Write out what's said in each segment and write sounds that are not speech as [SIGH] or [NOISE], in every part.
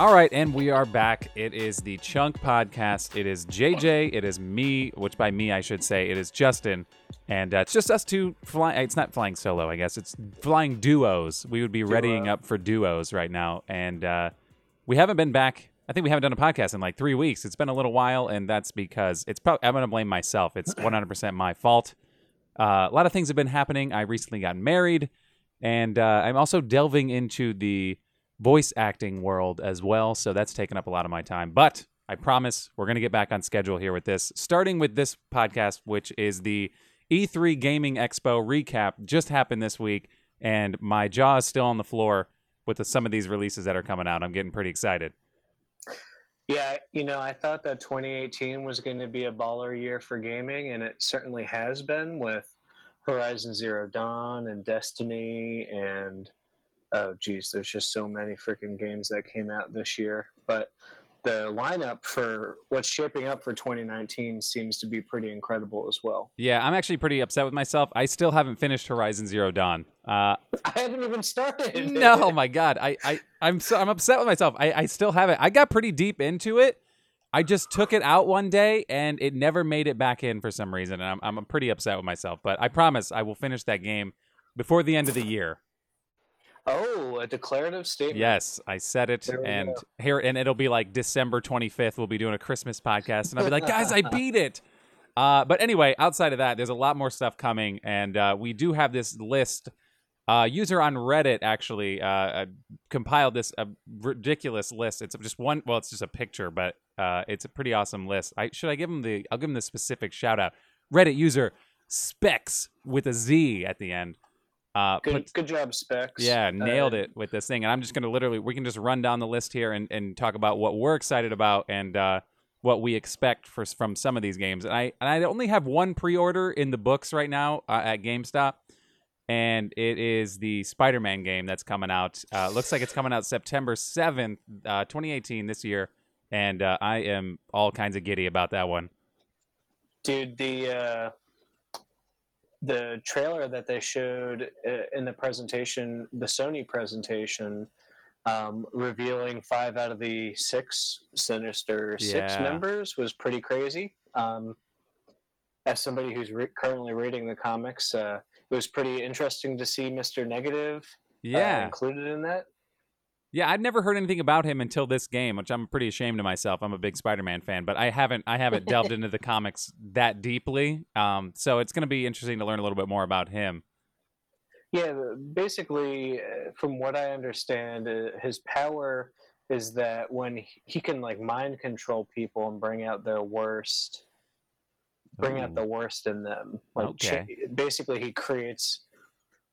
All right, and we are back. It is the Chunk Podcast. It is JJ. It is me, which by me I should say it is Justin, and uh, it's just us two flying. It's not flying solo, I guess. It's flying duos. We would be readying up for duos right now, and uh, we haven't been back. I think we haven't done a podcast in like three weeks. It's been a little while, and that's because it's. Probably, I'm going to blame myself. It's [CLEARS THROAT] 100% my fault. Uh, a lot of things have been happening. I recently got married, and uh, I'm also delving into the voice acting world as well. So that's taken up a lot of my time. But I promise we're going to get back on schedule here with this, starting with this podcast, which is the E3 Gaming Expo recap. Just happened this week, and my jaw is still on the floor with the, some of these releases that are coming out. I'm getting pretty excited. Yeah, you know, I thought that 2018 was going to be a baller year for gaming, and it certainly has been with Horizon Zero Dawn and Destiny and oh geez, there's just so many freaking games that came out this year. But the lineup for what's shaping up for 2019 seems to be pretty incredible as well. Yeah, I'm actually pretty upset with myself. I still haven't finished Horizon Zero Dawn. Uh, [LAUGHS] I haven't even started. [LAUGHS] no, my God, I, I, I'm so I'm upset with myself. I, I still haven't. I got pretty deep into it. I just took it out one day and it never made it back in for some reason, and I'm I'm pretty upset with myself. But I promise I will finish that game before the end of the year. Oh, a declarative statement. Yes, I said it, and go. here, and it'll be like December 25th. We'll be doing a Christmas podcast, and I'll be like, guys, I [LAUGHS] beat it. Uh, but anyway, outside of that, there's a lot more stuff coming, and uh, we do have this list. Uh, user on Reddit actually uh, uh, compiled this a ridiculous list. It's just one. Well, it's just a picture, but uh, it's a pretty awesome list. I should I give him the? I'll give him the specific shout out. Reddit user Specs with a Z at the end uh, good, put, good job, Specs. Yeah, nailed uh, it with this thing. And I'm just going to literally, we can just run down the list here and, and talk about what we're excited about and uh, what we expect for, from some of these games. And I and I only have one pre-order in the books right now uh, at GameStop, and it is the Spider-Man game that's coming out. Uh, looks like it's coming out September 7th, uh, 2018 this year, and I am all kinds of giddy about that one. Dude, the the trailer that they showed uh, in the presentation, the Sony presentation, um, revealing five out of the six Sinister Six yeah. members was pretty crazy. Um, as somebody who's re- currently reading the comics, uh, it was pretty interesting to see Mister Negative uh, yeah. Uh, included in that. Yeah, I'd never heard anything about him until this game, which I'm pretty ashamed of myself. I'm a big Spider-Man fan, but I haven't I haven't [LAUGHS] delved into the comics that deeply. Um, so it's going to be interesting to learn a little bit more about him. Yeah, basically, uh, from what I understand, uh, his power is that when he can like mind control people and bring out their worst, bring Ooh. out the worst in them. Like, okay. basically, he creates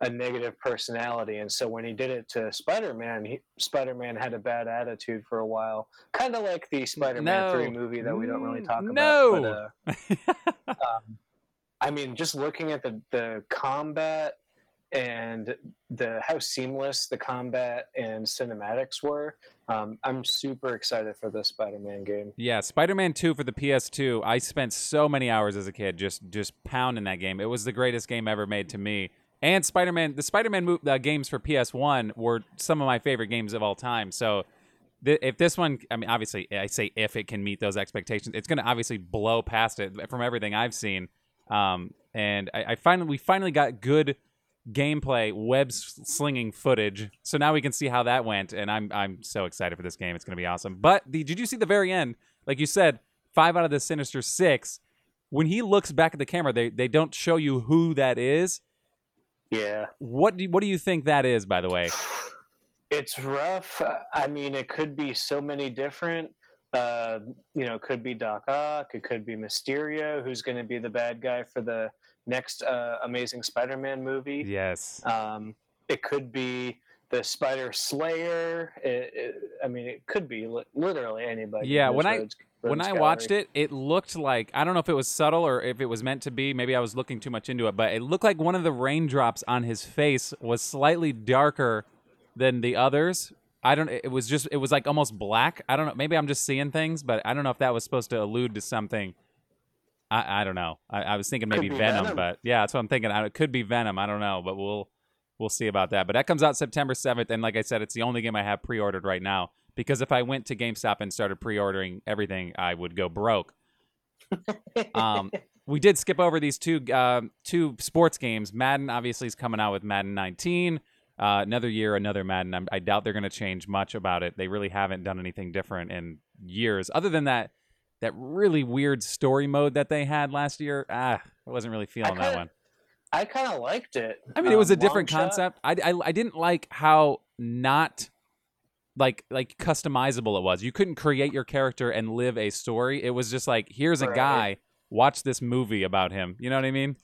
a negative personality. And so when he did it to spider-man spider-man had a bad attitude for a while. Kind of like the spider-man no. 3 movie that we don't really talk no. about but, uh, [LAUGHS] um, i mean just looking at the, the combat and the how seamless the combat and cinematics were um, i'm super excited for this spider-man game. Yeah spider-man 2 for the ps2 i spent so many hours as a kid just just pounding that game. It was the greatest game ever made to me and Spider-Man. The Spider-Man mo- uh, games for PS1 were some of my favorite games of all time. So th- if this one, I mean, obviously, I say if it can meet those expectations, it's going to obviously blow past it from everything I've seen. Um, and I, I finally, we finally got good gameplay, web slinging footage. So now we can see how that went, and I'm I'm so excited for this game. It's going to be awesome. But the, did you see the very end? Like you said, five out of the Sinister Six. When he looks back at the camera, they they don't show you who that is yeah. What do what do you think that is, by the way? It's rough. I mean, it could be so many different. Uh, you know, it could be Doc Ock. It could be Mysterio, who's going to be the bad guy for the next uh, Amazing Spider-Man movie. Yes. Um, it could be the Spider Slayer. It, it, I mean, it could be li- literally anybody. Yeah. When I when I watched it, it looked like I don't know if it was subtle or if it was meant to be. Maybe I was looking too much into it, but it looked like one of the raindrops on his face was slightly darker than the others. I don't. It was just. It was like almost black. I don't know. Maybe I'm just seeing things, but I don't know if that was supposed to allude to something. I, I don't know. I, I was thinking maybe Venom, Venom, but yeah, that's what I'm thinking. It could be Venom. I don't know, but we'll we'll see about that. But that comes out September 7th, and like I said, it's the only game I have pre-ordered right now. because if I went to GameStop and started pre-ordering everything, I would go broke. [LAUGHS] Um, we did skip over these two um two sports games. Madden obviously is coming out with Madden 19. Uh, another year, another Madden. I'm, I doubt they're going to change much about it. They really haven't done anything different in years, other than that that really weird story mode that they had last year. Ah, I wasn't really feeling that one. I kind of liked it. I mean, it was Um, a different concept. I, I I didn't like how not like like customizable it was. You couldn't create your character and live a story. It was just like here's a guy, watch this movie about him. You know what I mean?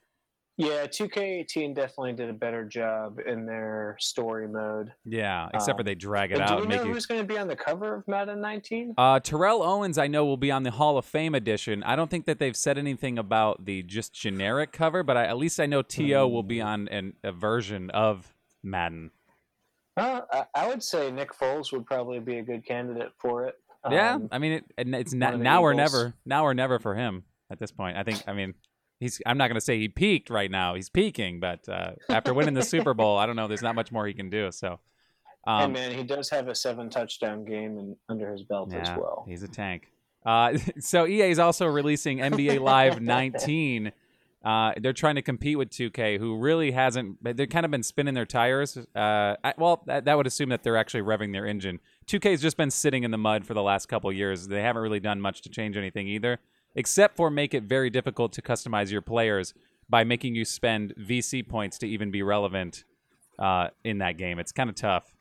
Yeah, 2K18 definitely did a better job in their story mode. Yeah. Except for Um, they drag it do out we and know make you. who's going to be on the cover of Madden 19? Uh, Terrell Owens, I know, will be on the Hall of Fame edition. I don't think that they've said anything about the just generic cover, but I, at least I know T.O. will be Hmm. on an, a version of Madden. Uh, I, would say Nick Foles would probably be a good candidate for it. Yeah, Um, I mean, it, it's of now or never. Now or never for him at this point. I think. I mean, he's. I'm not going to say he peaked right now. He's peaking, but uh, after winning the Super [LAUGHS] Bowl, I don't know. There's not much more he can do. So, and um, man, he does have a seven touchdown game in, under his belt as well. he's a tank. Uh, [LAUGHS] so EA is also releasing NBA Live [LAUGHS] 19. Uh, they're trying to compete with 2K, who really hasn't. They've kind of been spinning their tires. Uh, I, well, that, that would assume that they're actually revving their engine. 2K has just been sitting in the mud for the last couple years. They haven't really done much to change anything either, except for make it very difficult to customize your players by making you spend VC points to even be relevant uh, in that game. It's kind of tough.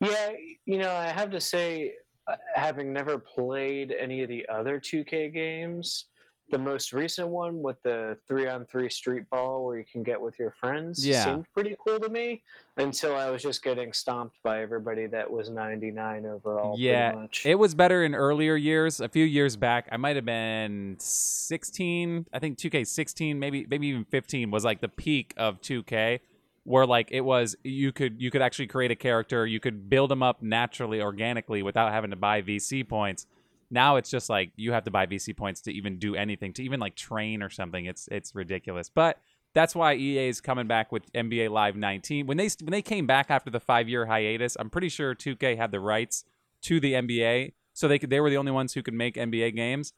Yeah, you know, I have to say, uh, having never played any of the other 2K games, the most recent one with the three on three street ball where you can get with your friends Yeah. seemed pretty cool to me until I was just getting stomped by everybody that was 99 overall. Yeah. It was better in earlier years. A few years back, I might have been 16. I think 2K 16, maybe maybe even 15 was like the peak of 2K, where like it was you could you could actually create a character, you could build them up naturally, organically, without having to buy VC points. Now it's just like you have to buy VC points to even do anything, to even like train or something. It's it's ridiculous, but. That's why EA is coming back with NBA Live 19. When they when they came back after the five year hiatus, I'm pretty sure 2K had the rights to the NBA, so they could they were the only ones who could make NBA games.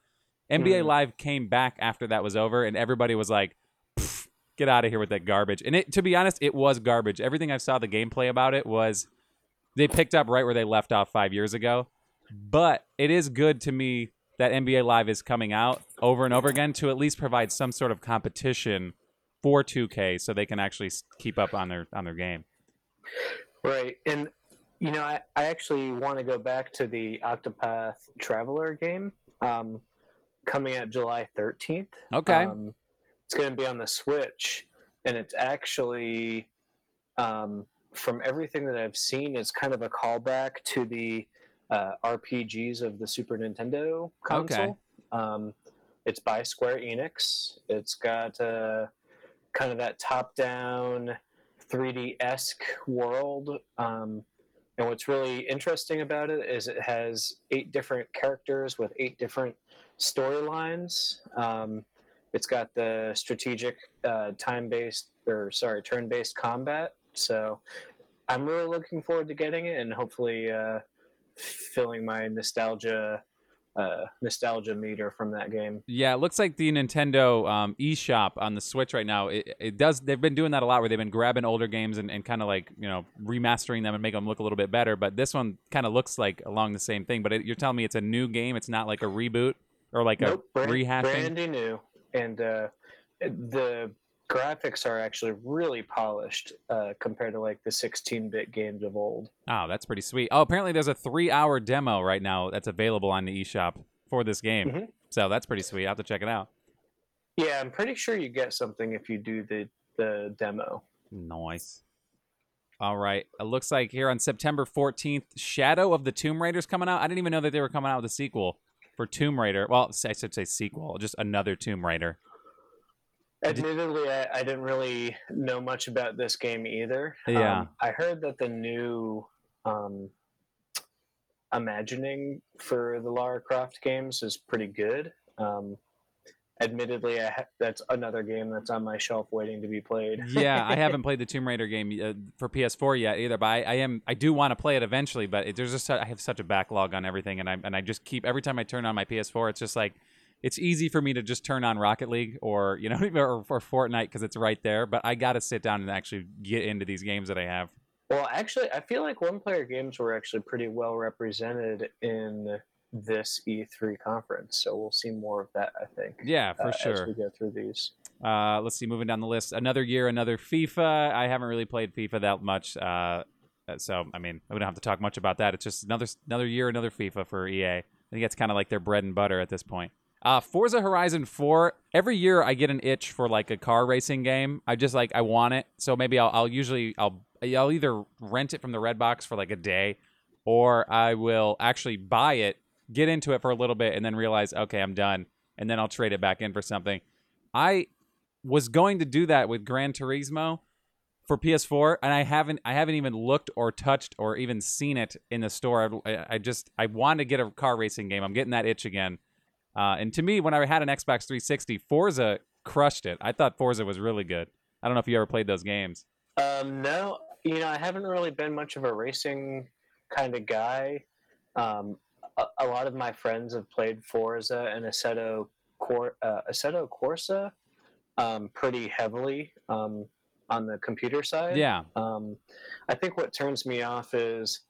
NBA Hmm. Live came back after that was over, and everybody was like, "Get out of here with that garbage." And it, to be honest, it was garbage. Everything I saw the gameplay about it was they picked up right where they left off five years ago. But it is good to me that NBA Live is coming out over and over again to at least provide some sort of competition for 2K, so they can actually keep up on their on their game. Right. And, you know, I, I actually want to go back to the Octopath Traveler game um, coming out July 13th. Okay. Um, it's going to be on the Switch, and it's actually, um, from everything that I've seen, it's kind of a callback to the uh, RPGs of the Super Nintendo console. Um, it's by Square Enix. It's got uh, kind of that top-down 3D esque world. Um, and what's really interesting about it is it has eight different characters with eight different storylines. Um, it's got the strategic uh, time based, or sorry, turn based combat. So I'm really looking forward to getting it and hopefully uh, filling my nostalgia. Uh, nostalgia meter from that game. Yeah, it looks like the Nintendo um, eShop on the Switch right now. It, it does. They've been doing that a lot, where they've been grabbing older games and, and kind of like you know remastering them and make them look a little bit better. But this one kind of looks like along the same thing. But it, you're telling me it's a new game. It's not like a reboot or like Nope, a brand, rehashing. brandy new, and uh, the graphics are actually really polished uh, compared to like the 16-bit games of old. Oh, that's pretty sweet. Oh, apparently there's a three-hour demo right now that's available on the eShop for this game. Mhm. So that's pretty sweet. I have to check it out. Yeah, I'm pretty sure you get something if you do the the demo. Nice. All right. It looks like here on September 14th, Shadow of the Tomb Raider's coming out. I didn't even know that they were coming out with a sequel for Tomb Raider. Well, I should say sequel, just another Tomb Raider. Admittedly, I, I didn't really know much about this game either. Yeah. Um, I heard that the new um, imagining for the Lara Croft games is pretty good. Um, admittedly, I ha- that's another game that's on my shelf waiting to be played. yeah, I haven't [LAUGHS] played the Tomb Raider game uh, for PS4 yet either, but I, I am I do want to play it eventually. But it, there's just I have such a backlog on everything, and I and I just keep every time I turn on my PS4, it's just like it's easy for me to just turn on Rocket League or you know [LAUGHS] or, or Fortnite because it's right there. But I got to sit down and actually get into these games that I have. Well, actually, I feel like one-player games were actually pretty well represented in this E3 conference. So we'll see more of that, I think. Yeah, for uh, sure. As we go through these. Uh, let's see, moving down the list. Another year, another FIFA. I haven't really played FIFA that much. Uh, so, I mean, we don't have to talk much about that. It's just another another year, another FIFA for EA. I think that's kind of like their bread and butter at this point. Uh, Forza Horizon 4. Every year I get an itch for like a car racing game. I just like I want it. So maybe I'll, I'll usually I'll I'll either rent it from the Redbox for like a day, or I will actually buy it get into it for a little bit and then realize, okay, I'm done, and then I'll trade it back in for something. I was going to do that with Gran Turismo for PS4, and I haven't I haven't even looked or touched or even seen it in the store. I, I just I want to get a car racing game. I'm getting that itch again. Uh, and to me, when I had an Xbox 360, Forza crushed it. I thought Forza was really good. I don't know if you ever played those games. Um, no, you know, I haven't really been much of a racing kind of guy. Um, a, a, lot of my friends have played Forza and Assetto, Cor, uh, Assetto Corsa um, pretty heavily um, on the computer side. Yeah. Um, I think what turns me off is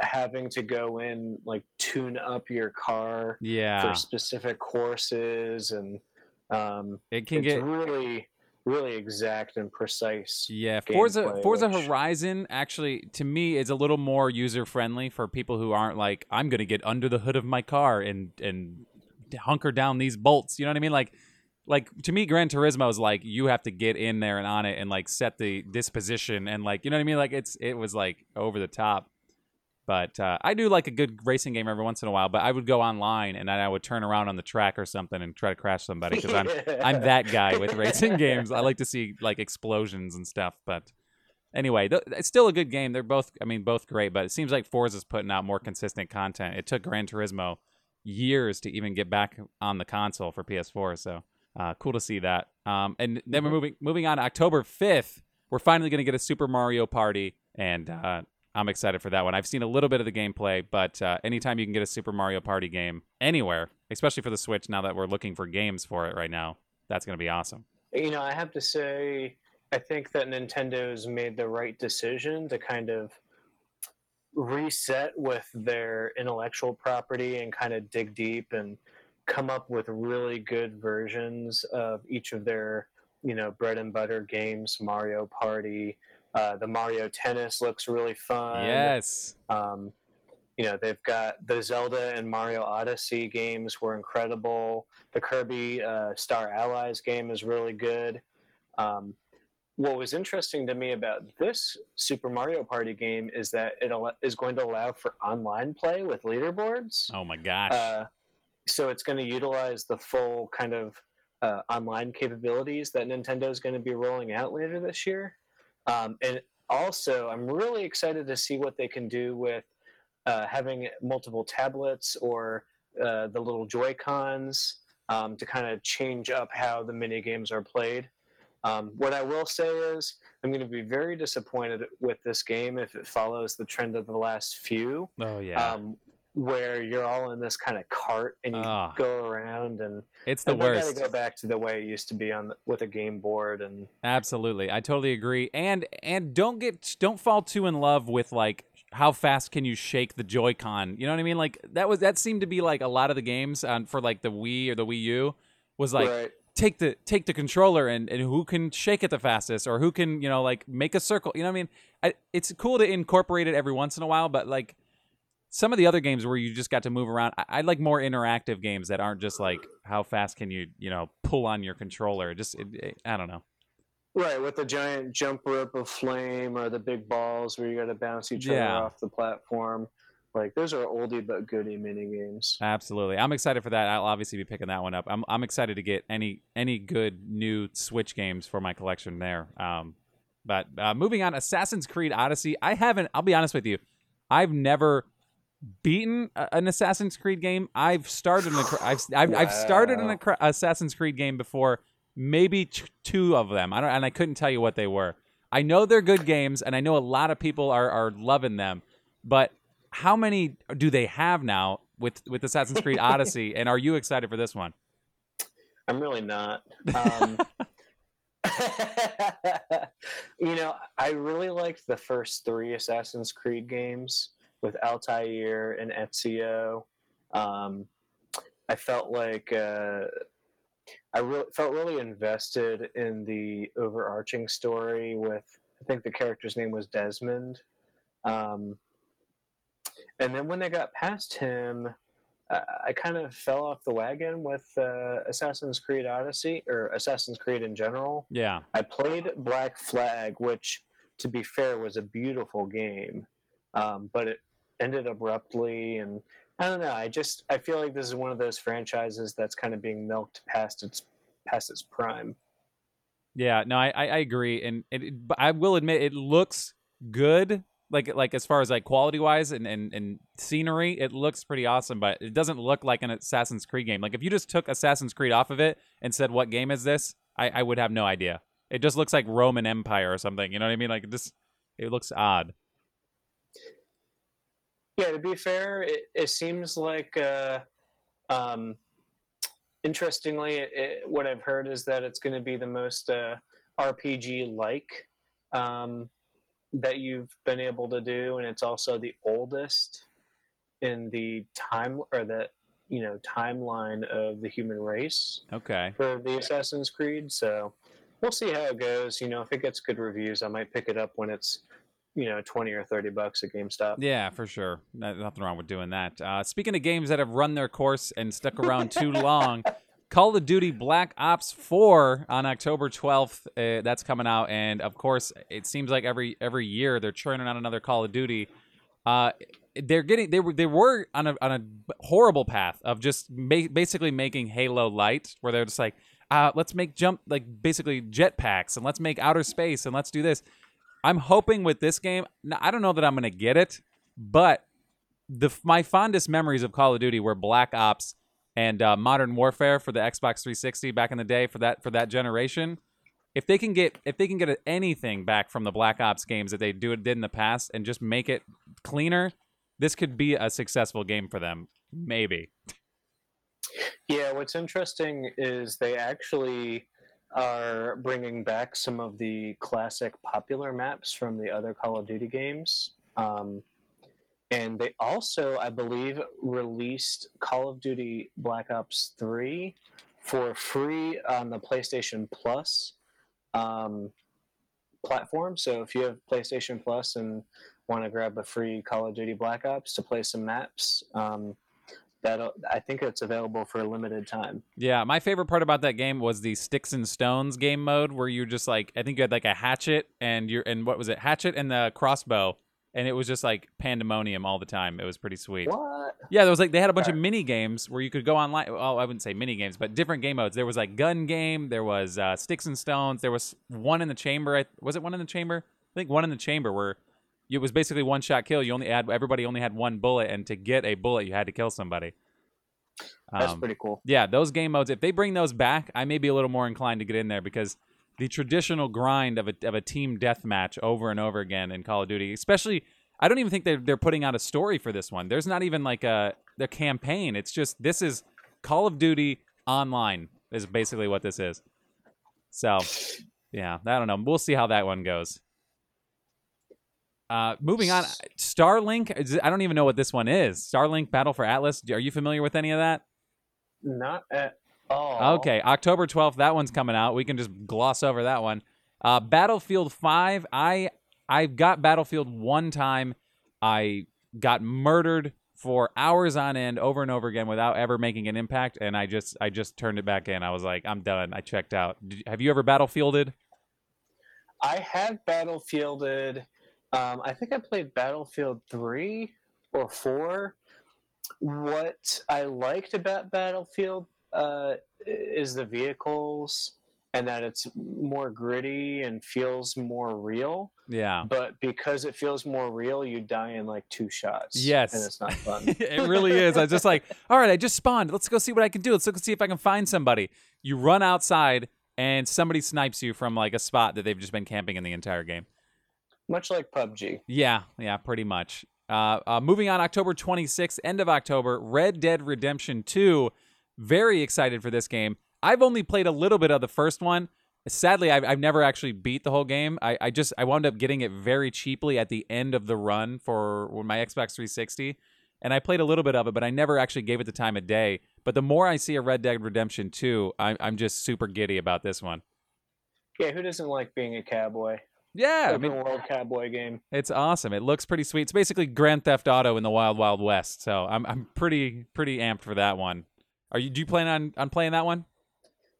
having to go in like tune up your car yeah. for specific courses and um, it can it's get really really exact and precise. Yeah, Forza Forza which- Horizon actually to me is a little more user friendly for people who aren't like I'm going to get under the hood of my car and and hunker down these bolts. You know what I mean? Like like to me Gran Turismo is like you have to get in there and on it and like set the disposition and like you know what I mean? Like it's it was like over the top. But uh, I do like a good racing game every once in a while. But I would go online and then I would turn around on the track or something and try to crash somebody because I'm I'm [LAUGHS] that guy with racing games. I like to see like explosions and stuff. But anyway, th- it's still a good game. They're both, I mean, both great. But it seems like Forza's putting out more consistent content. It took Gran Turismo years to even get back on the console for PS4. So uh, cool to see that. Um, and then we're moving moving on. October fifth, we're finally going to get a Super Mario Party, and uh, I'm excited for that one. I've seen a little bit of the gameplay, but uh, anytime you can get a Super Mario Party game anywhere, especially for the Switch, now that we're looking for games for it right now, that's going to be awesome. You know, I have to say, I think that Nintendo's made the right decision to kind of reset with their intellectual property and kind of dig deep and come up with really good versions of each of their, you know, bread and butter games, Mario Party. Uh, the Mario Tennis looks really fun. Yes. Um, you know, they've got the Zelda and Mario Odyssey games were incredible. The Kirby uh, Star Allies game is really good. Um, what was interesting to me about this Super Mario Party game is that it al- is going to allow for online play with leaderboards. Oh my gosh. Uh, so it's going to utilize the full kind of uh, online capabilities that Nintendo is going to be rolling out later this year. Um, and also, I'm really excited to see what they can do with uh, having multiple tablets or uh, the little Joy Cons um, to kind of change up how the mini games are played. Um, what I will say is, I'm going to be very disappointed with this game if it follows the trend of the last few, oh yeah. um, where you're all in this kind of cart and you Ah. go around and it's the and worst. gotta go back to the way it used to be on the, with a game board and Absolutely. I totally agree. And and don't get don't fall too in love with like how fast can you shake the Joy-Con? You know what I mean? Like that was that seemed to be like a lot of the games on for like the Wii or the Wii U was like right. take the take the controller and, and who can shake it the fastest or who can you know like make a circle you know what i mean I, it's cool to incorporate it every once in a while but like some of the other games where you just got to move around i, I like more interactive games that aren't just like how fast can you you know pull on your controller. Just it, it- i don't know. Right, with the giant jump rope of flame or the big balls where you got to bounce each Yeah. other off the platform. Like those are oldie but goodie mini games. absolutely. I'm excited for that. I'll obviously be picking that one up. I'm, I'm excited to get any any good new switch games for my collection there. Um but uh, moving on assassin's creed odyssey. I haven't i'll be honest with you i've never beaten an Assassin's Creed game. I've started an I've I've, I've started an Assassin's Creed game before, maybe t- two of them. I don't and I couldn't tell you what they were. I know they're good games and I know a lot of people are are loving them, but how many do they have now with with Assassin's Creed [LAUGHS] Odyssey and are you excited for this one? I'm really not. [LAUGHS] Um, [LAUGHS] you know, I really liked the first three Assassin's Creed games with Altair and Ezio. Um, I felt like uh, I re- felt really invested in the overarching story with, I think the character's name was Desmond. Um, and then when they got past him, uh, I kind of fell off the wagon with uh, Assassin's Creed Odyssey or Assassin's Creed in general. Yeah. I played Black Flag, which, to be fair, was a beautiful game, um, but it ended abruptly, and I don't know. I just I feel like this is one of those franchises that's kind of being milked past its past its prime. Yeah, no, I, I agree, and it, it- but I will admit it looks good. Like like as far as like quality wise and, and and scenery, it looks pretty awesome. But it doesn't look like an Assassin's Creed game. Like if you just took Assassin's Creed off of it and said what game is this, I, I would have no idea. It just looks like Roman Empire or something. You know what I mean? Like this, it looks odd. Yeah, to be fair, it, it seems like, uh, um, interestingly, it, it, what I've heard is that it's going to be the most uh, RPG like um, that you've been able to do, and it's also the oldest in the time or the you know timeline of the human race Okay. for the Assassin's Creed. So we'll see how it goes. You know, if it gets good reviews, I might pick it up when it's you know twenty or thirty bucks at GameStop. Yeah, for sure. No- Nothing wrong with doing that. Uh, speaking of games that have run their course and stuck around too [LAUGHS] long, Call of Duty Black Ops 4 on October 12th. Uh, that's coming out, and of course, it seems like every every year they're churning out another Call of Duty. Uh, they're getting they were they were on a on a horrible path of just ma- basically making Halo light, where they're just like, uh, let's make jump like basically jetpacks and let's make outer space and let's do this. I'm hoping with this game. I don't know that I'm going to get it, but the my fondest memories of Call of Duty were Black Ops and uh, Modern Warfare for the Xbox 360 back in the day for that for that generation. If they can get if they can get anything back from the Black Ops games that they do did in the past and just make it cleaner, this could be a successful game for them. Maybe. Yeah, what's interesting is they actually are bringing back some of the classic popular maps from the other Call of Duty games. Um, and they also, I believe, released Call of Duty Black Ops 3 for free on the PlayStation Plus um, platform. So if you have PlayStation Plus and want to grab a free Call of Duty Black Ops to play some maps, um, that I think it's available for a limited time. Yeah, my favorite part about that game was the sticks and stones game mode, where you just like I think you had like a hatchet and you're and what was it, hatchet and the crossbow, and it was just like pandemonium all the time. It was pretty sweet. What? Yeah, there was like they had a bunch of mini games where you could go online. Well, I wouldn't say mini games, but different game modes. There was like gun game. There was uh, sticks and stones. There was one in the chamber. I- Was it one in the chamber? I think one in the chamber where it was basically one shot kill. You only had everybody only had one bullet, and to get a bullet, you had to kill somebody. That's Um, pretty cool. yeah, those game modes. If they bring those back, I may be a little more inclined to get in there because the traditional grind of a of a team deathmatch over and over again in Call of Duty, especially. I don't even think they're they're putting out a story for this one. There's not even like a the campaign. It's just this is Call of Duty online is basically what this is. So, yeah, I don't know. We'll see how that one goes. Uh, moving on, Starlink. I don't even know what this one is. Starlink Battle for Atlas. Are you familiar with any of that? Not at all. Okay, October 12th, that one's coming out. We can just gloss over that one. Uh, Battlefield 5, I I got Battlefield one time. I got murdered for hours on end over and over again without ever making an impact and I just I just turned it back in. I was like, I'm done. I checked out. Did, have you ever battlefielded? I have Battlefielded. Um, I think I played Battlefield 3 or 4. What I liked about Battlefield uh, is the vehicles and that it's more gritty and feels more real. Yeah. But because it feels more real, you die in like two shots. Yes. and it's not [LAUGHS] fun. it really is. I was just like, [LAUGHS] all right, I just spawned. Let's go see what I can do. Let's go see if I can find somebody. You run outside and somebody snipes you from like a spot that they've just been camping in the entire game. Much like PUBG. Yeah, yeah, pretty much. Uh, uh, moving on, October 26th, end of October, Red Dead Redemption 2. Very excited for this game. I've only played a little bit of the first one. Sadly, I've, I've never actually beat the whole game. I, I just I wound up getting it very cheaply at the end of the run for my Xbox 360, and I played a little bit of it, but I never actually gave it the time of day. But the more I see a Red Dead Redemption 2, I'm I'm just super giddy about this one. Yeah, who doesn't like being a cowboy? Yeah, I mean world cowboy game. it's awesome. It looks pretty sweet. It's basically Grand Theft Auto in the Wild Wild West. So I'm I'm pretty pretty amped for that one. Are you do you plan on on playing that one?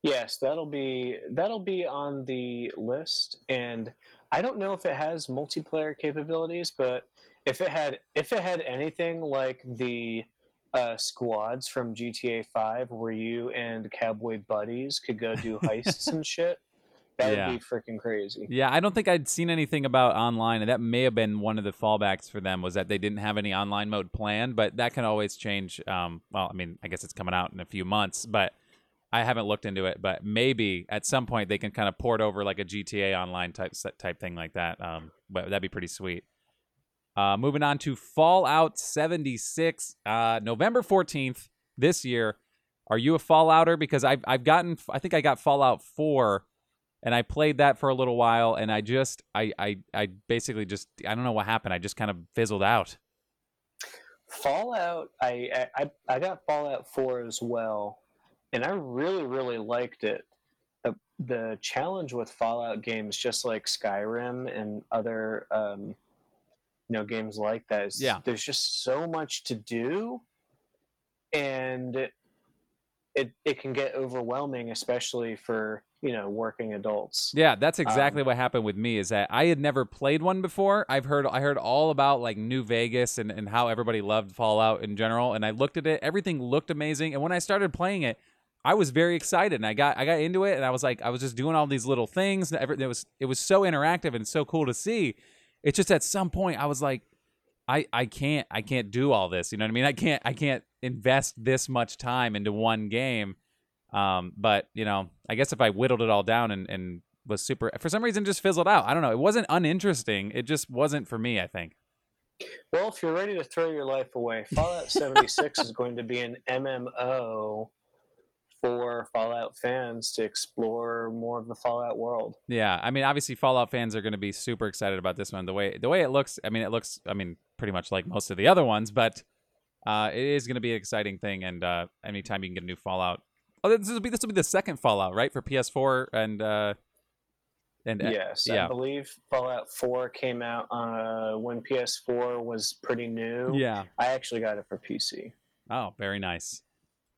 Yes, that'll be that'll be on the list, and I don't know if it has multiplayer capabilities, but if it had if it had anything like the uh, squads from GTA Five, where you and cowboy buddies could go do [LAUGHS] heists and shit, that'd Yeah. be freaking crazy. Yeah, I don't think I'd seen anything about online, and that may have been one of the fallbacks for them was that they didn't have any online mode planned. But that can always change. Um, well, I mean, I guess it's coming out in a few months, but I haven't looked into it. But maybe at some point they can kind of port over like a GTA online type type thing like that. Um, but that'd be pretty sweet. Uh, moving on to Fallout 76, uh, November 14th this year. Are you a Fallouter? Because I've I've gotten I think I got Fallout 4 and I played that for a little while, and I just, I, I, I basically just, I don't know what happened. I just kind of fizzled out. Fallout, I, I I got Fallout Four as well, and I really really liked it. The, the challenge with Fallout games, just like Skyrim and other um, you know games like that, is Yeah. there's just so much to do, and it it can get overwhelming, especially for you know working adults. Yeah, that's exactly Um, what happened with me. Is that I had never played one before. I've heard, I heard all about like New Vegas and and how everybody loved Fallout in general, and I looked at it. Everything looked amazing, and when I started playing it. I was very excited, and I got I got into it, and I was like, I was just doing all these little things. and every- It was it was so interactive and so cool to see. It's just at some point I was like, I I can't I can't do all this. You know what I mean? I can't I can't invest this much time into one game. Um, but you know, I guess if I whittled it all down and and was super for some reason just fizzled out. I don't know. It wasn't uninteresting. It just wasn't for me. I think. Well, if you're ready to throw your life away, Fallout 76 is going to be an MMO for Fallout fans to explore more of the Fallout world. Yeah, I mean, obviously, Fallout fans are going to be super excited about this one. The way the way it looks, I mean, it looks, I mean, pretty much like most of the other ones, but uh, it is going to be an exciting thing. And uh, anytime you can get a new Fallout, oh, this will be this will be the second Fallout, right, for PS4 and uh, and uh, yes, yeah. I believe Fallout 4 came out uh, when PS4 was pretty new. yeah. I actually got it for PC. Oh, very nice.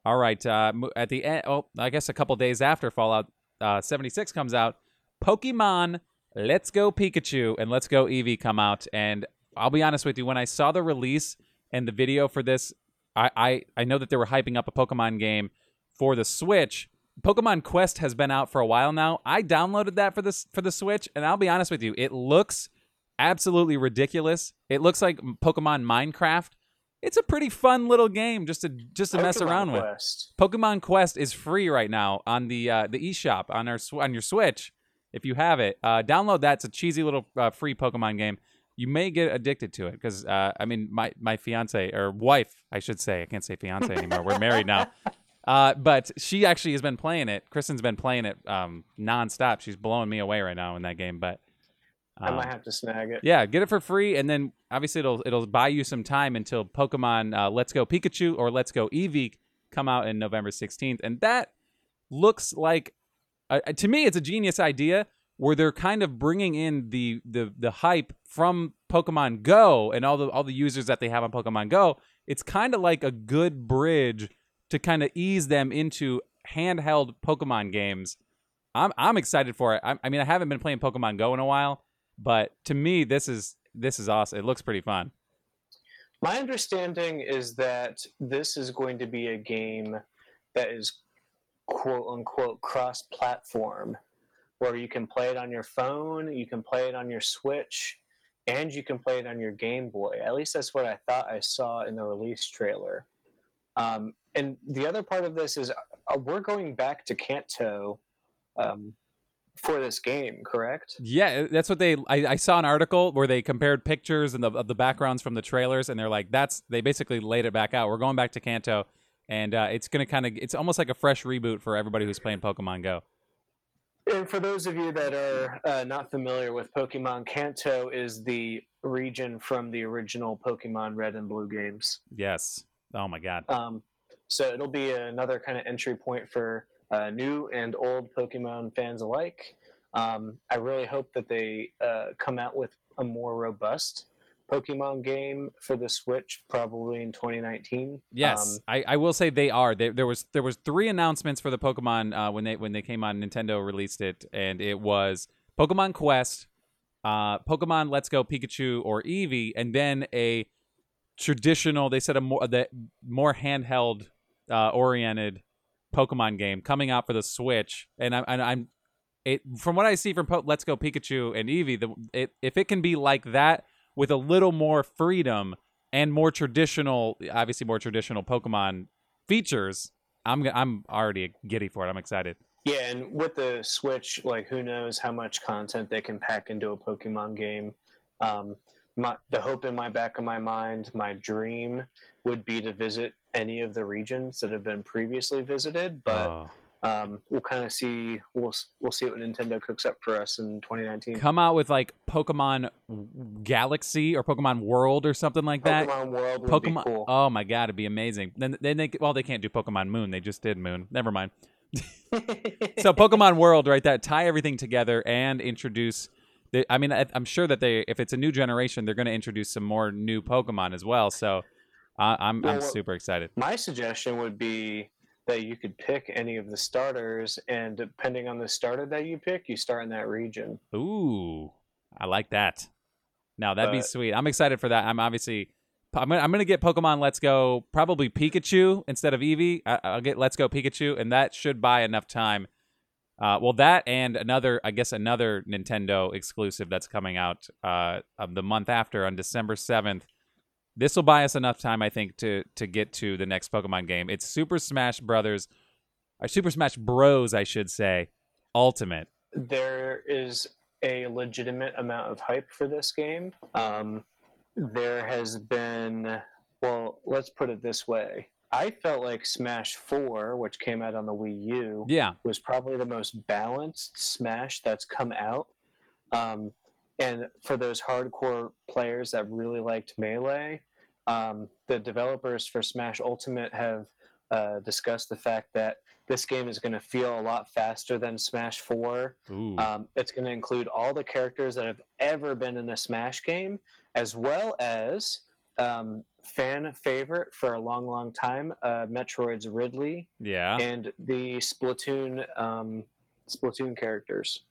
All right. Uh, at the end, oh, I guess a couple days after Fallout uh, 76 comes out, Pokemon Let's Go Pikachu and Let's Go Eevee come out. And I'll be honest with you, when I saw the release and the video for this, I, I, I know that they were hyping up a Pokemon game for the Switch. Pokemon Quest has been out for a while now. I downloaded that for this for the Switch, and I'll be honest with you, it looks absolutely ridiculous. It looks like Pokemon Minecraft. It's a pretty fun little game just to just to mess Pokemon around with. Quest. Pokemon Quest is free right now on the uh, the eShop on our on your Switch. If you have it, uh, download that. It's a cheesy little uh, free Pokemon game. You may get addicted to it because uh, I mean, my my fiance or wife, I should say, I can't say fiance [LAUGHS] anymore. We're married now. Uh, but she actually has been playing it. Kristen's been playing it um, nonstop. She's blowing me away right now in that game. But I um, might have to snag it. yeah, get it for free, and then obviously it'll it'll buy you some time until Pokemon uh, Let's Go Pikachu or Let's Go Eevee come out in November sixteenth, and that looks like uh, to me it's a genius idea where they're kind of bringing in the the the hype from Pokemon Go and all the all the users that they have on Pokemon Go. It's kind of like a good bridge to kind of ease them into handheld Pokemon games. I'm I'm excited for it. I, I mean, I haven't been playing Pokemon Go in a while, but to me, this is this is awesome. It looks pretty fun. My understanding is that this is going to be a game that is quote unquote cross platform. Where you can play it on your phone, you can play it on your Switch, and you can play it on your Game Boy. At least that's what I thought I saw in the release trailer. Um, and the other part of this is uh, we're going back to Kanto um, for this game, correct? Yeah, that's what they. I, I, saw an article where they compared pictures and the of the backgrounds from the trailers, and they're like, "That's." They basically laid it back out. We're going back to Kanto, and uh, it's gonna kind of. It's almost like a fresh reboot for everybody who's playing Pokemon Go. And for those of you that are uh, not familiar with Pokemon, Kanto is the region from the original Pokemon Red and Blue games. Yes. Oh my God. Um, so it'll be another kind of entry point for uh, new and old Pokemon fans alike. Um, I really hope that they uh, come out with a more robust Pokemon game for the Switch, probably in 2019. Yes, um, I, I will say they are. There, there was there was three announcements for the Pokemon uh, when they when they came on. Nintendo released it, and it was Pokemon Quest, uh, Pokemon Let's Go Pikachu or Eevee, and then a traditional. They said a more the more handheld uh, oriented Pokemon game coming out for the Switch, and I'm and I'm it from what I see from po- Let's Go Pikachu and Eevee, the it, if it can be like that with a little more freedom and more traditional, obviously more traditional Pokemon features, I'm I'm already giddy for it. I'm excited. Yeah, and with the Switch, like who knows how much content they can pack into a Pokemon game. Um, my, the hope in my back of my mind, my dream would be to visit any of the regions that have been previously visited, but. Oh um, we'll kind of see we'll we'll see what Nintendo cooks up for us in 2019. Come out with like Pokemon Galaxy or Pokemon World or something like that. Pokemon World Pokemon. Cool. Oh my god, it'd be amazing. Then then they well they can't do Pokemon Moon. They just did Moon. Never mind. [LAUGHS] so Pokemon World, right? That tie everything together and introduce. The, I mean, I, am sure that they, if it's a new generation, they're going to introduce some more new Pokemon as well. So, uh, I'm well, I'm super excited. My suggestion would be that you could pick any of the starters, and depending on the starter that you pick, you start in that region. Ooh, I like that. Now that'd but, be sweet. I'm excited for that. I'm obviously. I'm gonna, I'm gonna get Pokemon Let's Go probably Pikachu instead of Eevee. I, will get Let's Go Pikachu, and that should buy enough time. Uh, well, that and another, I guess, another Nintendo exclusive that's coming out uh, of the month after on December seventh this will buy us enough time, I think, to to get to the next Pokemon game. It's Super Smash Brothers, or Super Smash Bros, I should say, Ultimate. There is a legitimate amount of hype for this game. Um, there has been, well, let's put it this way. I felt like Smash 4, which came out on the Wii U, yeah. was probably the most balanced Smash that's come out. Um, and for those hardcore players that really liked Melee, um, the developers for Smash Ultimate have uh, discussed the fact that this game is going to feel a lot faster than Smash 4. Um, it's going to include all the characters that have ever been in a Smash game, as well as um, fan favorite for a long, long time, uh, Metroid's Ridley. Yeah. And the Splatoon um, Splatoon characters.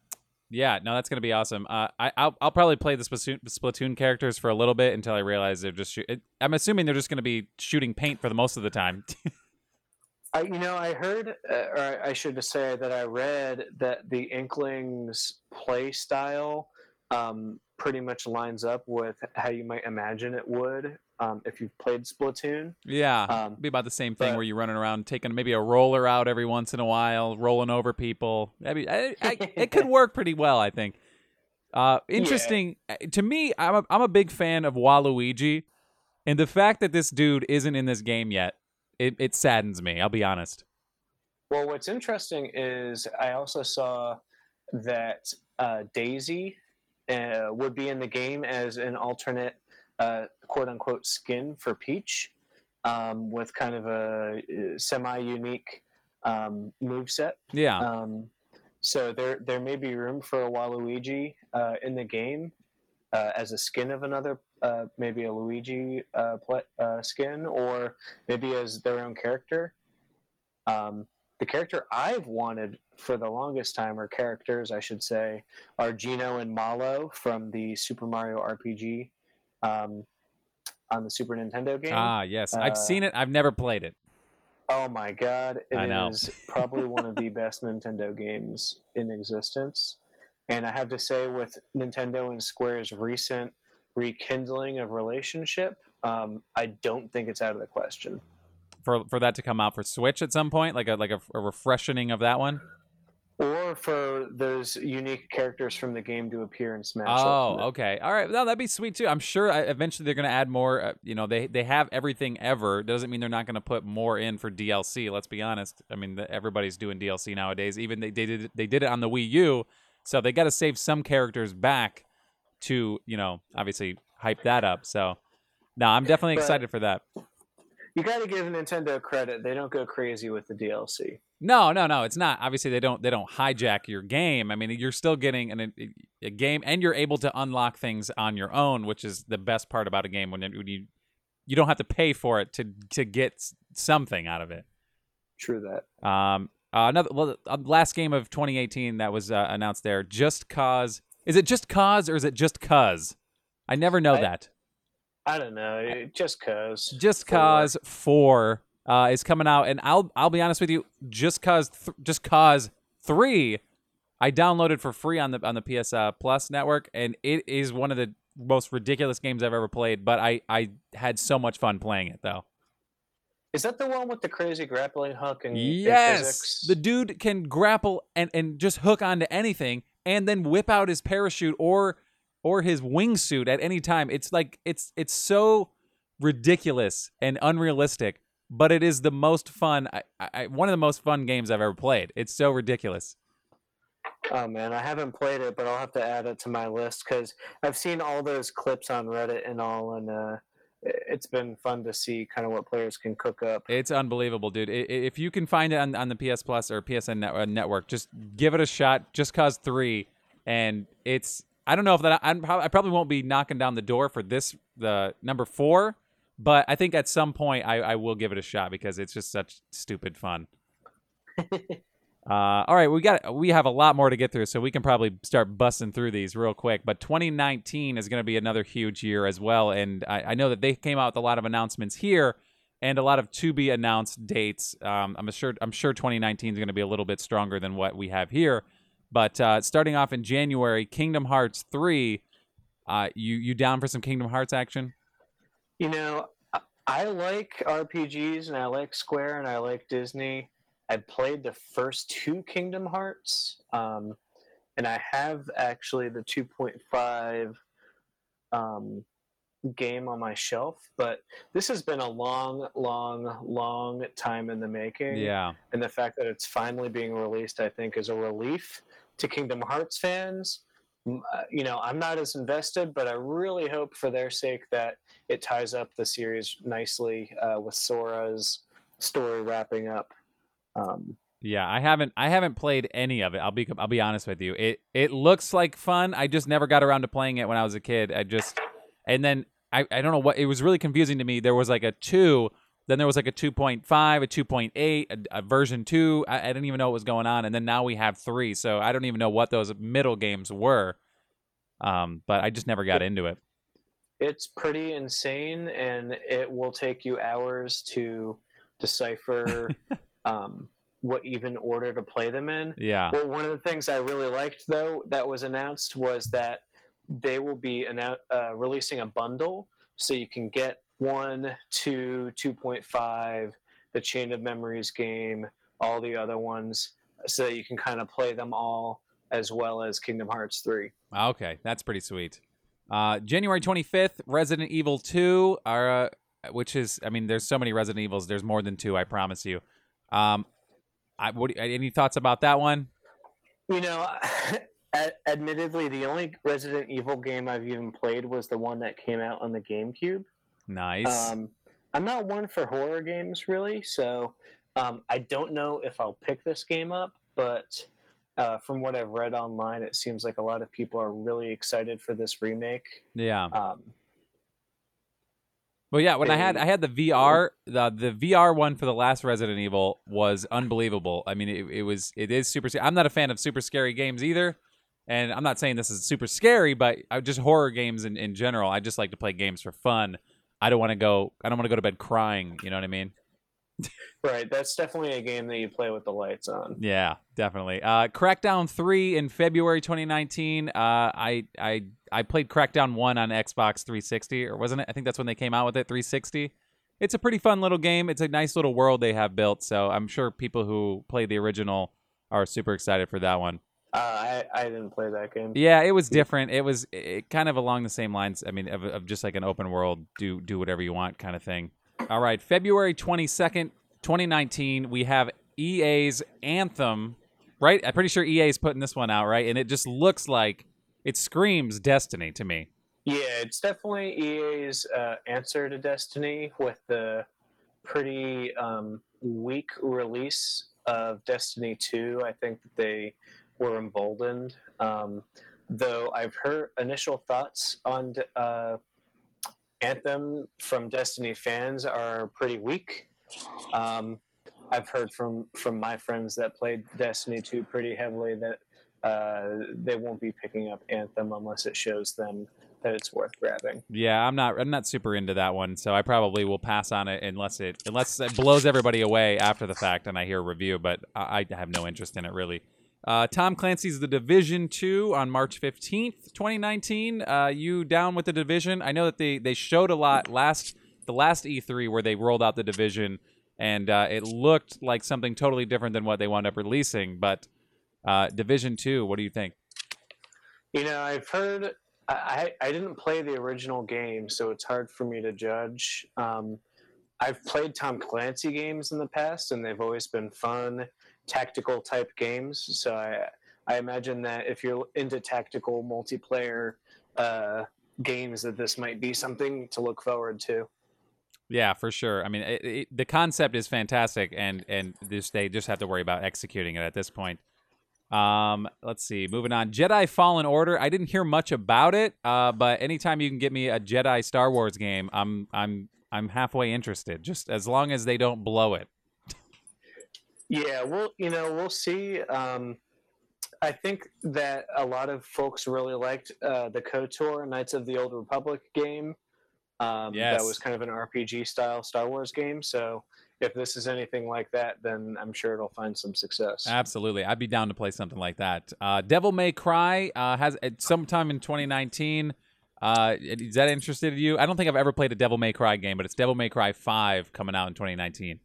Yeah, no, that's gonna be awesome. Uh, I I'll, I'll probably play the Splatoon, characters for a little bit until I realize they're just. Shoot- I'm assuming they're just gonna be shooting paint for the most of the time. [LAUGHS] I, you know, I heard, uh, or I should say that I read that the Inklings play style um, pretty much lines up with how you might imagine it would um, if you've played Splatoon. Yeah, um, be about the same thing but, where you're running around taking maybe a roller out every once in a while, rolling over people. Maybe I, I, [LAUGHS] it could work pretty well, I think. Uh, interesting yeah. To me. I'm a, I'm a big fan of Waluigi, and the fact that this dude isn't in this game yet, it, it saddens me. I'll be honest. Well, what's interesting is I also saw that uh, Daisy uh, would be in the game as an alternate uh, quote unquote skin for Peach um, with kind of a uh, semi unique um, move set. Yeah. Um, so there there may be room for a Waluigi uh, in the game uh, as a skin of another, uh, maybe a Luigi uh, uh, skin, or maybe as their own character. Um, the character I've wanted for the longest time, or characters I should say, are Geno and Mallow from the Super Mario RPG um, on the Super Nintendo game. Ah, yes, uh, I've seen it. I've never played it. Oh my god, it I know. is probably one of the best Nintendo games in existence. And I have to say, with Nintendo and Square's recent rekindling of relationship, um, I don't think it's out of the question. For for that to come out for Switch at some point, like a like a, a refreshing of that one. Or for those unique characters from the game to appear in Smash. Oh, Ultimate. okay, all right. No, that'd be sweet too. I'm sure uh, eventually they're gonna add more. Uh, you know, they they have everything ever. Doesn't mean they're not gonna put more in for DLC. Let's be honest. I mean, the, everybody's doing DLC nowadays. Even they, they did they did it on the Wii U, so they got to save some characters back to you know obviously hype that up. So, no, I'm definitely But- excited for that. You got to give Nintendo credit; they don't go crazy with the DLC. No, no, no. It's not. Obviously, they don't. They don't hijack your game. I mean, you're still getting an, a game, and you're able to unlock things on your own, which is the best part about a game when, when you you don't have to pay for it to to get something out of it. True that. Um, uh, another well, uh, last game of 2018 that was uh, announced there. Just cause. Is it just cause or is it just cause? I never know I- that. I don't know, just cause. Just Four. Cause Four uh, is coming out, and I'll I'll be honest with you, Just Cause th- Just Cause Three, I downloaded for free on the on the PS uh, Plus network, and it is one of the most ridiculous games I've ever played. But I I had so much fun playing it though. Is that the one with the crazy grappling hook and, and Yes, physics? the dude can grapple and and just hook onto anything, and then whip out his parachute or or his wingsuit at any time. It's like it's it's so ridiculous and unrealistic, but it is the most fun. I, I, one of the most fun games I've ever played. It's so ridiculous. Oh man, I haven't played it, but I'll have to add it to my list because I've seen all those clips on Reddit and all, and uh, it- it's been fun to see kind of what players can cook up. It's unbelievable, dude. If you can find it on, on the PS Plus or PSN uh, network, just give it a shot. Just Cause Three, and it's I don't know if that I'm, I probably won't be knocking down the door for this the number four, but I think at some point I, I will give it a shot because it's just such stupid fun. [LAUGHS] Uh, all right, we got we have a lot more to get through, so we can probably start busting through these real quick. But 2019 is going to be another huge year as well, and I, I know that they came out with a lot of announcements here and a lot of to be announced dates. Um, I'm sure I'm sure 2019 is going to be a little bit stronger than what we have here. But uh, starting off in January, Kingdom Hearts 3. Uh, you you down for some Kingdom Hearts action? You know, I- like RPGs and I like Square and I like Disney. I played the first two Kingdom Hearts, um, and I have actually the 2.5 um, game on my shelf. But this has been a long, long, long time in the making. Yeah. and the fact that it's finally being released, I think, is a relief to Kingdom Hearts fans. Uh, You know, I'm not as invested, but I really hope for their sake that it ties up the series nicely uh, with Sora's story wrapping up. Um, Yeah, I haven't I haven't played any of it. I'll be I'll be honest with you. It it looks like fun. I just never got around to playing it when I was a kid. I just and then I I don't know what it was really confusing to me. There was like a 2, then there was like a 2.5, a 2.8, a, a version 2. I, I didn't even know what was going on and then now we have 3. So I don't even know what those middle games were. Um but I just never got into it. it's pretty insane, and it will take you hours to decipher [LAUGHS] um, what even order to play them in. Yeah. Well, one of the things I really liked, though, that was announced was that they will be annou- uh, releasing a bundle so you can get one, two, 2.5, the Chain of Memories game, all the other ones, so that you can kind of play them all as well as Kingdom Hearts 3. Okay, that's pretty sweet. Uh, January 25th, Resident Evil 2, are, uh, which is, I mean, there's so many Resident Evils. There's more than two, I promise you. Um, I, what, any thoughts about that one? You know, [LAUGHS] admittedly, the only Resident Evil game I've even played was the one that came out on the GameCube. Nice. Um, I'm not one for horror games really, so um, I don't know if I'll pick this game up. But uh, from what I've read online, it seems like a lot of people are really excited for this remake. yeah. Um, Well, yeah. When I had I had the VR, the the VR one for the last Resident Evil was unbelievable. I mean, it, it was it is super. I'm not a fan of super scary games either, and I'm not saying this is super scary, but I, just horror games in, in general. I just like to play games for fun. I don't want to go. I don't want to go to bed crying. You know what I mean? Right, that's definitely a game that you play with the lights on. Yeah, definitely. Uh, Crackdown three in February 2019. Uh, I I I played Crackdown one on Xbox 360, or wasn't it? I think that's when they came out with it 360. It's a pretty fun little game. It's a nice little world they have built. So I'm sure people who play the original are super excited for that one. Uh, I I didn't play that game. Yeah, it was different. It was it, kind of along the same lines. I mean, of, of just like an open world, do do whatever you want kind of thing. All right, February 22nd, 2019, we have EA's Anthem, right? I'm pretty sure EA is putting this one out, right? And it just looks like it screams Destiny to me. Yeah, it's definitely EA's uh, answer to Destiny with the pretty um, weak release of Destiny 2. I think that they were emboldened. Um, though I've heard initial thoughts on uh, Anthem from Destiny fans are pretty weak. Um, I've heard from from my friends that played Destiny 2 pretty heavily that uh, they won't be picking up Anthem unless it shows them that it's worth grabbing. Yeah, I'm not I'm not super into that one, so I probably will pass on it unless it unless it blows everybody away after the fact and I hear a review, but I, I have no interest in it really. Uh, Tom Clancy's The Division 2 on March 15th, 2019. Uh, you down with The Division? I know that they, they showed a lot last the last E3 where they rolled out The Division, and uh, it looked like something totally different than what they wound up releasing. But uh, Division 2, what do you think? You know, I've heard. I, I didn't play the original game, so it's hard for me to judge. Um, I've played Tom Clancy games in the past, and they've always been fun tactical type games. So I I imagine that if you're into tactical multiplayer uh, games, that this might be something to look forward to. Yeah, for sure. I mean, it, it, the concept is fantastic, and and this, they just have to worry about executing it at this point. Um, let's see. Moving on, Jedi Fallen Order. I didn't hear much about it, uh, but anytime you can get me a Jedi Star Wars game, I'm I'm I'm halfway interested. Just as long as they don't blow it. Yeah, well, you know, we'll see. Um, I think that a lot of folks really liked uh, the KOTOR Knights of the Old Republic game. Um, yes. That was kind of an RPG style Star Wars game. So if this is anything like that, then I'm sure it'll find some success. Absolutely, I'd be down to play something like that. Uh, Devil May Cry uh, has at sometime in 2019. Uh, is that interested in you? I don't think I've ever played a Devil May Cry game, but it's Devil May Cry 5 coming out in 2019.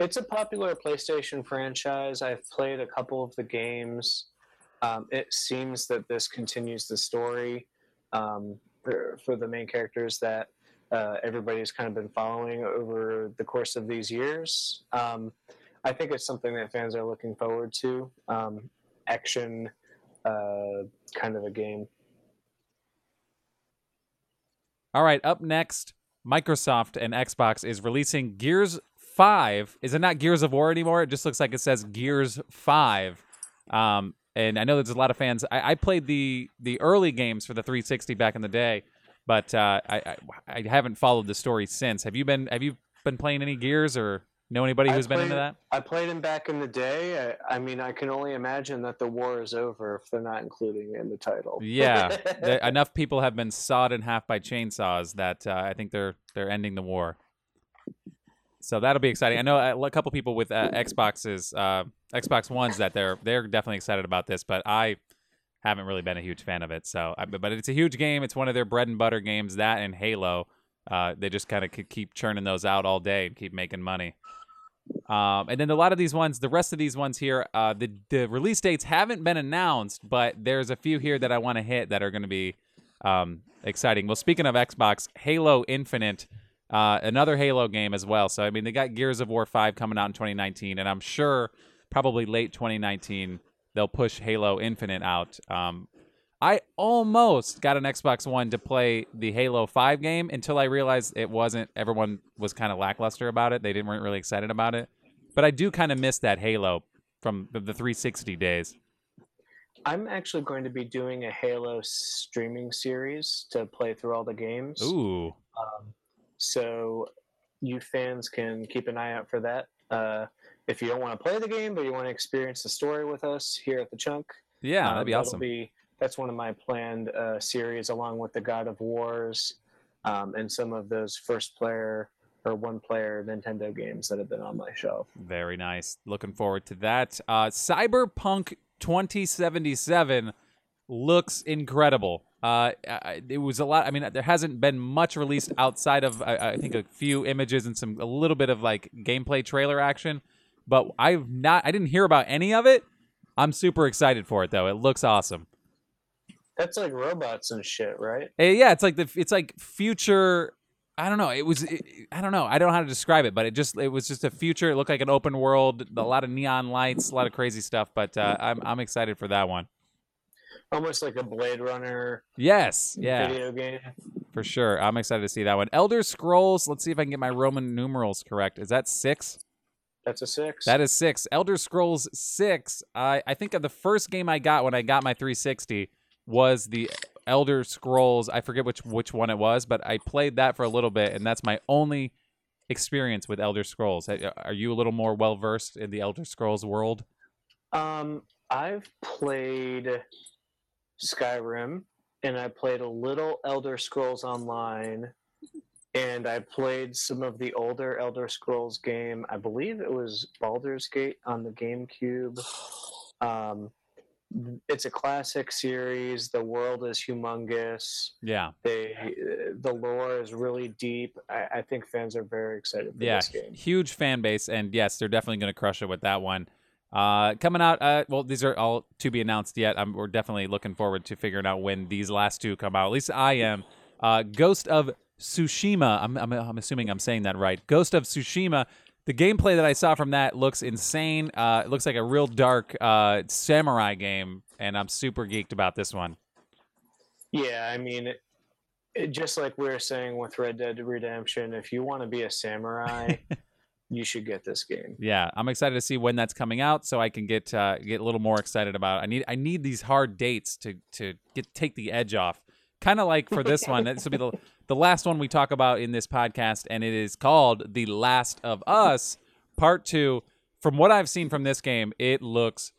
It's a popular PlayStation franchise. I've played a couple of the games. Um, it seems that this continues the story um, for, for, the main characters that uh, everybody's kind of been following over the course of these years. Um, I think it's something that fans are looking forward to. Um, action uh, kind of a game. All right, up next, Microsoft and Xbox is releasing Gears five. Is it not Gears of War anymore? It just looks like it says Gears five. Um, and I know there's a lot of fans. I, I, played the the early games for the 360 back in the day, but uh, I, I, I haven't followed the story since. Have you been Have you been playing any Gears or know anybody who's played, been into that? I played him back in the day. I, I, mean, I can only imagine that the war is over if they're not including it in the title. Yeah, [LAUGHS] enough people have been sawed in half by chainsaws that uh, I think they're they're ending the war. So that'll be exciting. I know a couple people with uh, Xboxes, uh, Xbox Ones, that they're they're definitely excited about this, but I haven't really been a huge fan of it. So, but it's a huge game. It's one of their bread and butter games. That and Halo, uh, they just kind of keep churning those out all day and keep making money. Um, and then a lot of these ones, the rest of these ones here, uh, the the release dates haven't been announced, but there's a few here that I want to hit that are going to be um, exciting. Well, speaking of Xbox, Halo Infinite uh, another Halo game as well. So I mean, they got Gears of War five coming out in 2019, and I'm sure probably late 2019 they'll push Halo Infinite out. Um, I almost got an Xbox One to play the Halo 5 game until I realized it wasn't. Everyone was kind of lackluster about it. They didn't weren't really excited about it. But I do kind of miss that Halo from the 360 days. I'm actually going to be doing a Halo streaming series to play through all the games. Ooh. Um, so you fans can keep an eye out for that. Uh, if you don't want to play the game, but you want to experience the story with us here at the Chunk, yeah, that'd be um, awesome. Be, that's one of my planned uh, series, along with the God of Wars um, and some of those first player or one player Nintendo games that have been on my shelf. Very nice. Looking forward to that. Uh, Cyberpunk 2077 looks incredible. Uh, it was a lot. I mean, there hasn't been much released outside of I, I think a few images and some a little bit of like gameplay trailer action, but I've not. I didn't hear about any of it. I'm super excited for it though. It looks awesome. That's like robots and shit, right? Uh, yeah, it's like the it's like future. I don't know. It was. It, I don't know. I don't know how to describe it, but it just it was just a future. It looked like an open world, a lot of neon lights, a lot of crazy stuff. But uh, I'm I'm excited for that one. Almost like a Blade Runner. Yes. Yeah. Video game. For sure. I'm excited to see that one. Elder Scrolls. Let's see if I can get my Roman numerals correct. Is that six? That's a six. That is six. Elder Scrolls six. I I think of the first game I got when I got my 360 was the Elder Scrolls. I forget which which one it was, but I played that for a little bit, and that's my only experience with Elder Scrolls. Are you a little more well versed in the Elder Scrolls world? Um, I've played Skyrim, and I played a little Elder Scrolls Online, and I played some of the older Elder Scrolls game. I believe it was Baldur's Gate on the GameCube. Um, it's a classic series. The world is humongous. Yeah. They the lore is really deep. I, I think fans are very excited for yeah, this game. Huge fan base, and yes, they're definitely going to crush it with that one. Uh, coming out, uh, well, these are all to be announced yet. I'm, we're definitely looking forward to figuring out when these last two come out. At least I am. Uh, Ghost of Tsushima. I'm, I'm, I'm assuming I'm saying that right. Ghost of Tsushima. The gameplay that I saw from that looks insane. Uh, it looks like a real dark uh, samurai game, and I'm super geeked about this one. Yeah, I mean, it, it, just like we were saying with Red Dead Redemption, if you want to be a samurai, [LAUGHS] you should get this game. Yeah, I'm excited to see when that's coming out, so I can get uh, get a little more excited about it. I need I need these hard dates to to get take the edge off. Kind of like for this one, this will be the [LAUGHS] the last one we talk about in this podcast, and it is called The Last of Us Part Two. From what I've seen from this game, it looks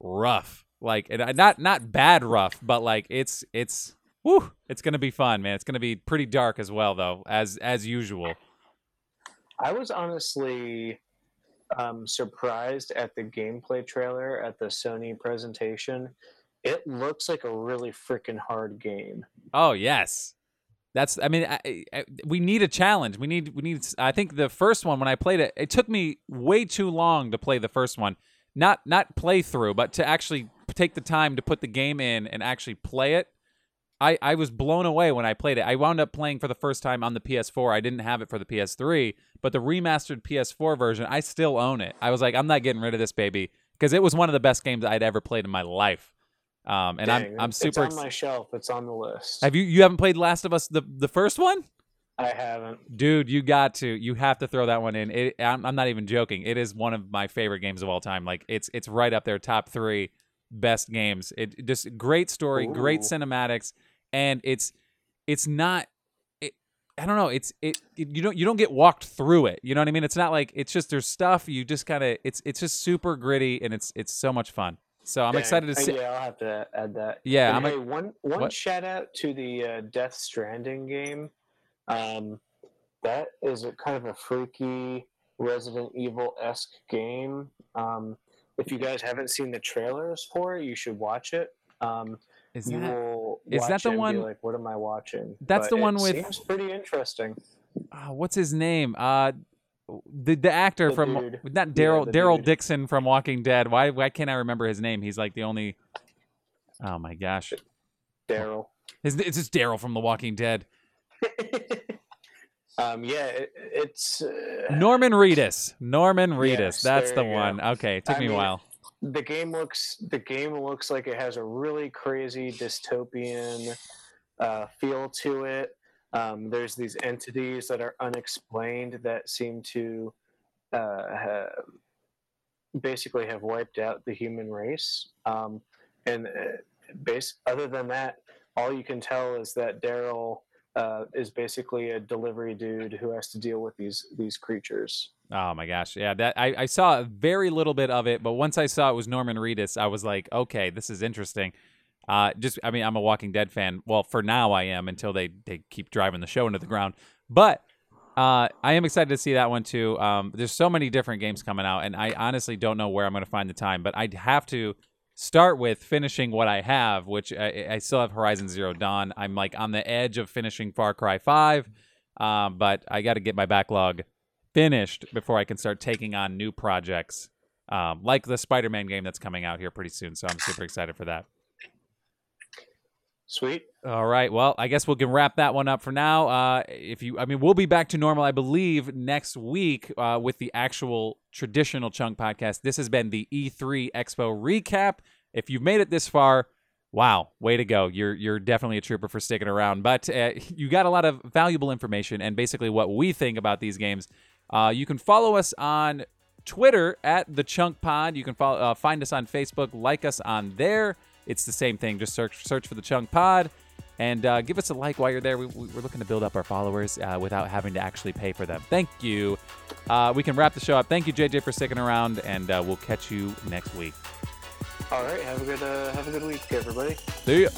rough. Like and not not bad rough, but like it's it's whoo, it's gonna be fun, man. It's gonna be pretty dark as well, though, as as usual. I was honestly um, surprised at the gameplay trailer at the Sony presentation. It looks like a really freaking hard game. Oh yes, that's. I mean, I, I, we need a challenge. We need. We need. I think the first one when I played it, it took me way too long to play the first one. Not not play through, but to actually take the time to put the game in and actually play it. I, I was blown away when I played it. I wound up playing for the first time on the PS4. I didn't have it for the PS3, but the remastered PS4 version, I still own it. I was like, I'm not getting rid of this baby because it was one of the best games I'd ever played in my life. Um, and Dang, I'm I'm super. It's on my shelf. It's on the list. Have you you haven't played Last of Us the the first one? I haven't. Dude, you got to. You have to throw that one in. It, I'm, I'm not even joking. It is one of my favorite games of all time. Like it's it's right up there, top three best games. It just great story, Ooh. great cinematics, and it's it's not. It, I don't know. It's it, it. You don't you don't get walked through it. You know what I mean? It's not like it's just there's stuff you just kind of. It's it's just super gritty and it's it's so much fun. So I'm Dang. excited to see. Yeah, I'll have to add that. Yeah, and I'm hey, a, one one what? shout out to the uh, Death Stranding game. Um, that is a kind of a freaky Resident Evil esque game. Um, if you guys haven't seen the trailers for it, you should watch it. Um, is that is that the one? like, what am I watching? That's but the one with. Seems pretty interesting. Uh, what's his name? Uh, the the actor the from dude. not Daryl yeah, Daryl Dixon from Walking Dead. Why why can't I remember his name? He's like the only. Oh my gosh. Daryl. It's just Daryl from The Walking Dead. [LAUGHS] um. Yeah. It, it's uh, Norman Reedus. Norman Reedus. Yes, That's the one. Okay. It took I me mean, a while the game looks the game looks like it has a really crazy dystopian uh, feel to it. Um, there's these entities that are unexplained that seem to uh, basically have wiped out the human race. Um, and uh, base, other than that, all you can tell is that Daryl uh, is basically a delivery dude who has to deal with these these creatures. Oh my gosh, yeah. That I, I saw very little bit of it, but once I saw it was Norman Reedus, I was like, okay, this is interesting. Uh, just I mean, I'm a Walking Dead fan. Well, for now I am until they they keep driving the show into the ground. But Uh, I am excited to see that one too. Um, there's so many different games coming out, and I honestly don't know where I'm going to find the time. But I'd have to start with finishing what I have, which I, I still have Horizon Zero Dawn. I'm like on the edge of finishing Far Cry Five, um, but I got to get my backlog finished before I can start taking on new projects, um, like the Spider-Man game that's coming out here pretty soon. So I'm super excited for that. Sweet. All right. Well, I guess we can wrap that one up for now. Uh, if you, I mean, we'll be back to normal, I believe, next week uh, with the actual traditional Chunk podcast. This has been the E3 Expo recap. If you've made it this far, wow, way to go! You're you're definitely a trooper for sticking around. But uh, you got a lot of valuable information and basically what we think about these games. Uh, you can follow us on Twitter at the Chunk Pod. You can follow, uh, find us on Facebook, like us on there. It's the same thing. Just search search for the Chunk Pod and uh, give us a like while you're there. We, are looking to build up our followers uh, without having to actually pay for them. Thank you. Uh, we can wrap the show up. Thank you, JJ, for sticking around, and uh, we'll catch you next week. All right. Have a good uh, have a good week, everybody. See ya.